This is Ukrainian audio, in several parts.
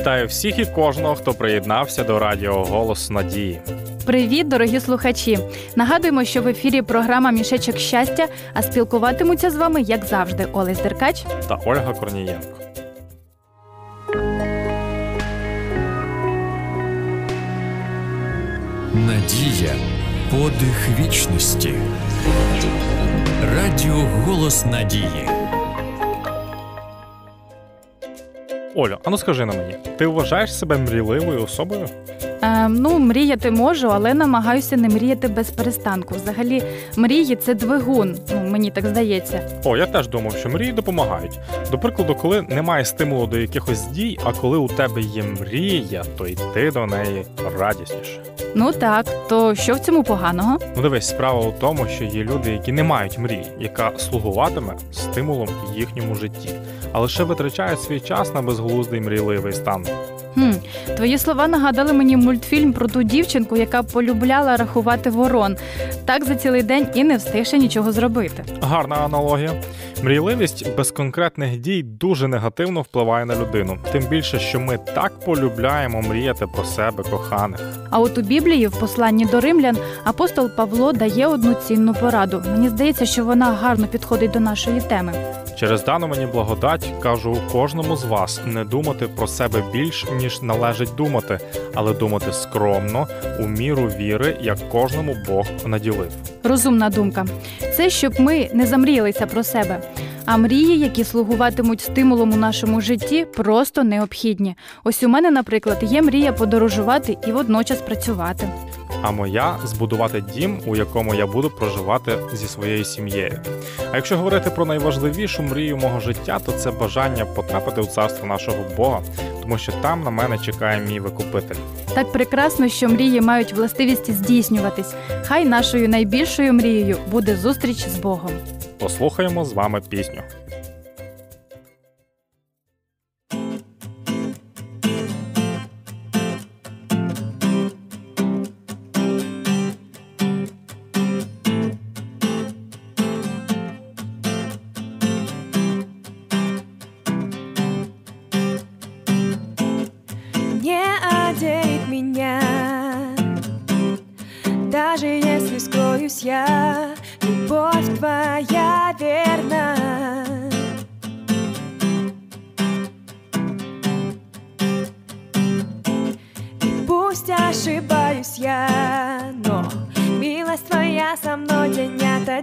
Вітаю всіх і кожного, хто приєднався до радіо Голос Надії. Привіт, дорогі слухачі! Нагадуємо, що в ефірі програма Мішечок щастя, а спілкуватимуться з вами, як завжди, Олесь Деркач та Ольга Корнієнко. Надія подих вічності. Радіо Голос Надії. Олю, а ну скажи на мені, ти вважаєш себе мрійливою особою? Е, ну, мріяти можу, але намагаюся не мріяти без перестанку. Взагалі, мрії це двигун. Ну мені так здається. О, я теж думав, що мрії допомагають. До прикладу, коли немає стимулу до якихось дій, а коли у тебе є мрія, то йти до неї радісніше. Ну так, то що в цьому поганого? Ну дивись, справа у тому, що є люди, які не мають мрії, яка слугуватиме стимулом їхньому житті, а лише витрачають свій час на безглуздий мрійливий стан. Хм, Твої слова нагадали мені мультфільм про ту дівчинку, яка полюбляла рахувати ворон. Так за цілий день і не встигше нічого зробити. Гарна аналогія. Мрійливість без конкретних дій дуже негативно впливає на людину. Тим більше, що ми так полюбляємо мріяти про себе, коханих. А от у Біблії, в посланні до римлян, апостол Павло дає одну цінну пораду. Мені здається, що вона гарно підходить до нашої теми. Через дану мені благодать кажу кожному з вас не думати про себе більш ніж належить думати, але думати скромно, у міру віри, як кожному Бог наділив. Розумна думка. Це щоб ми не замріялися про себе. А мрії, які слугуватимуть стимулом у нашому житті, просто необхідні. Ось у мене, наприклад, є мрія подорожувати і водночас працювати. А моя збудувати дім, у якому я буду проживати зі своєю сім'єю. А якщо говорити про найважливішу мрію мого життя, то це бажання потрапити у царство нашого Бога, тому що там на мене чекає мій викупитель. Так прекрасно, що мрії мають властивість здійснюватись. Хай нашою найбільшою мрією буде зустріч з Богом. Послухаємо з вами пісню.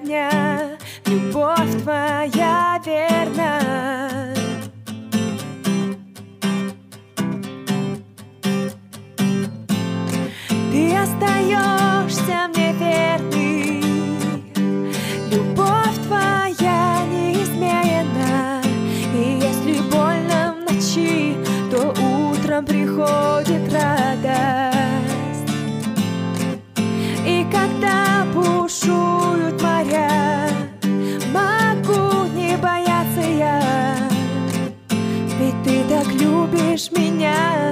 Дня. Любовь твоя любишь меня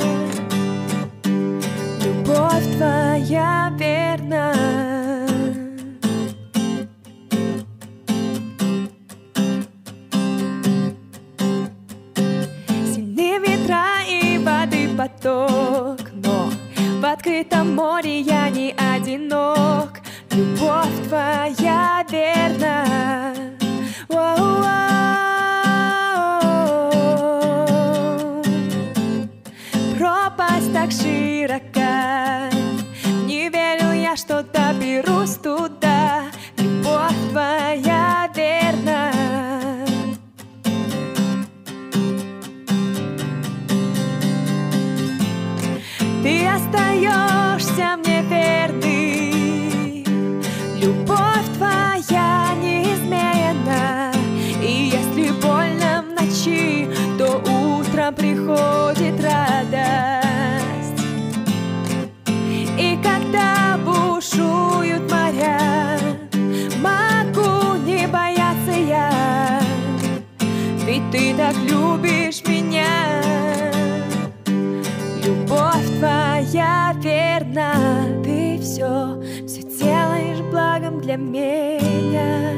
для меня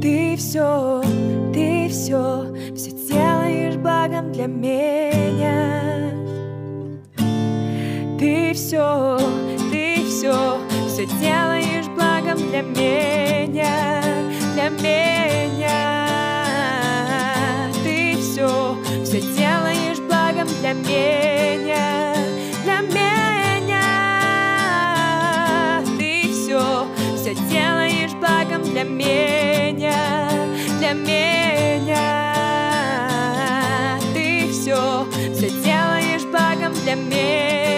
Ты все, ты все, все делаешь благом для меня. Ты все, ты все, все делаешь благом для меня, для меня. Ты все, все делаешь благом для меня, для меня, для меня. Ты все, все делаешь благом для меня.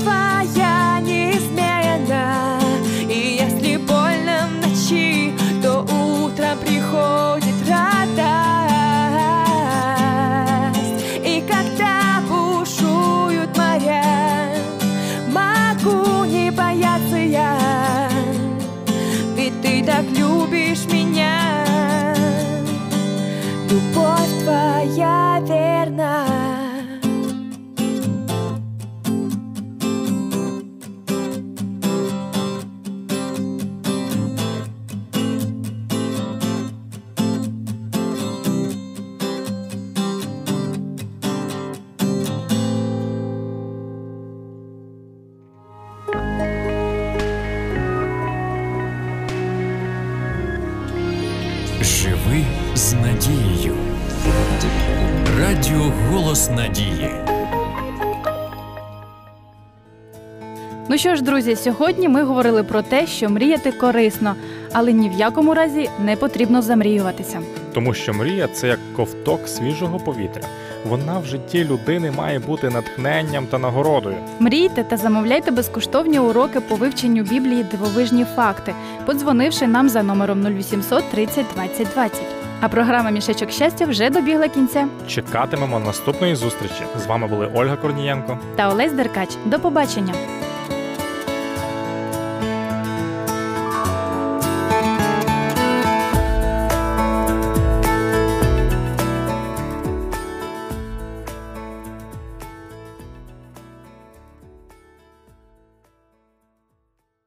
Твоя неизменна, и если больно ночи, то утром приходит радость. И когда бушуют моря, могу не бояться З надією. Радіо Голос Надії. Ну що ж, друзі, сьогодні ми говорили про те, що мріяти корисно, але ні в якому разі не потрібно замріюватися. Тому що мрія це як ковток свіжого повітря. Вона в житті людини має бути натхненням та нагородою. Мрійте та замовляйте безкоштовні уроки по вивченню Біблії дивовижні факти, подзвонивши нам за номером 0800 30 20 20. А програма Мішечок щастя вже добігла кінця. Чекатимемо наступної зустрічі. З вами були Ольга Корнієнко. Та Олесь Деркач. До побачення!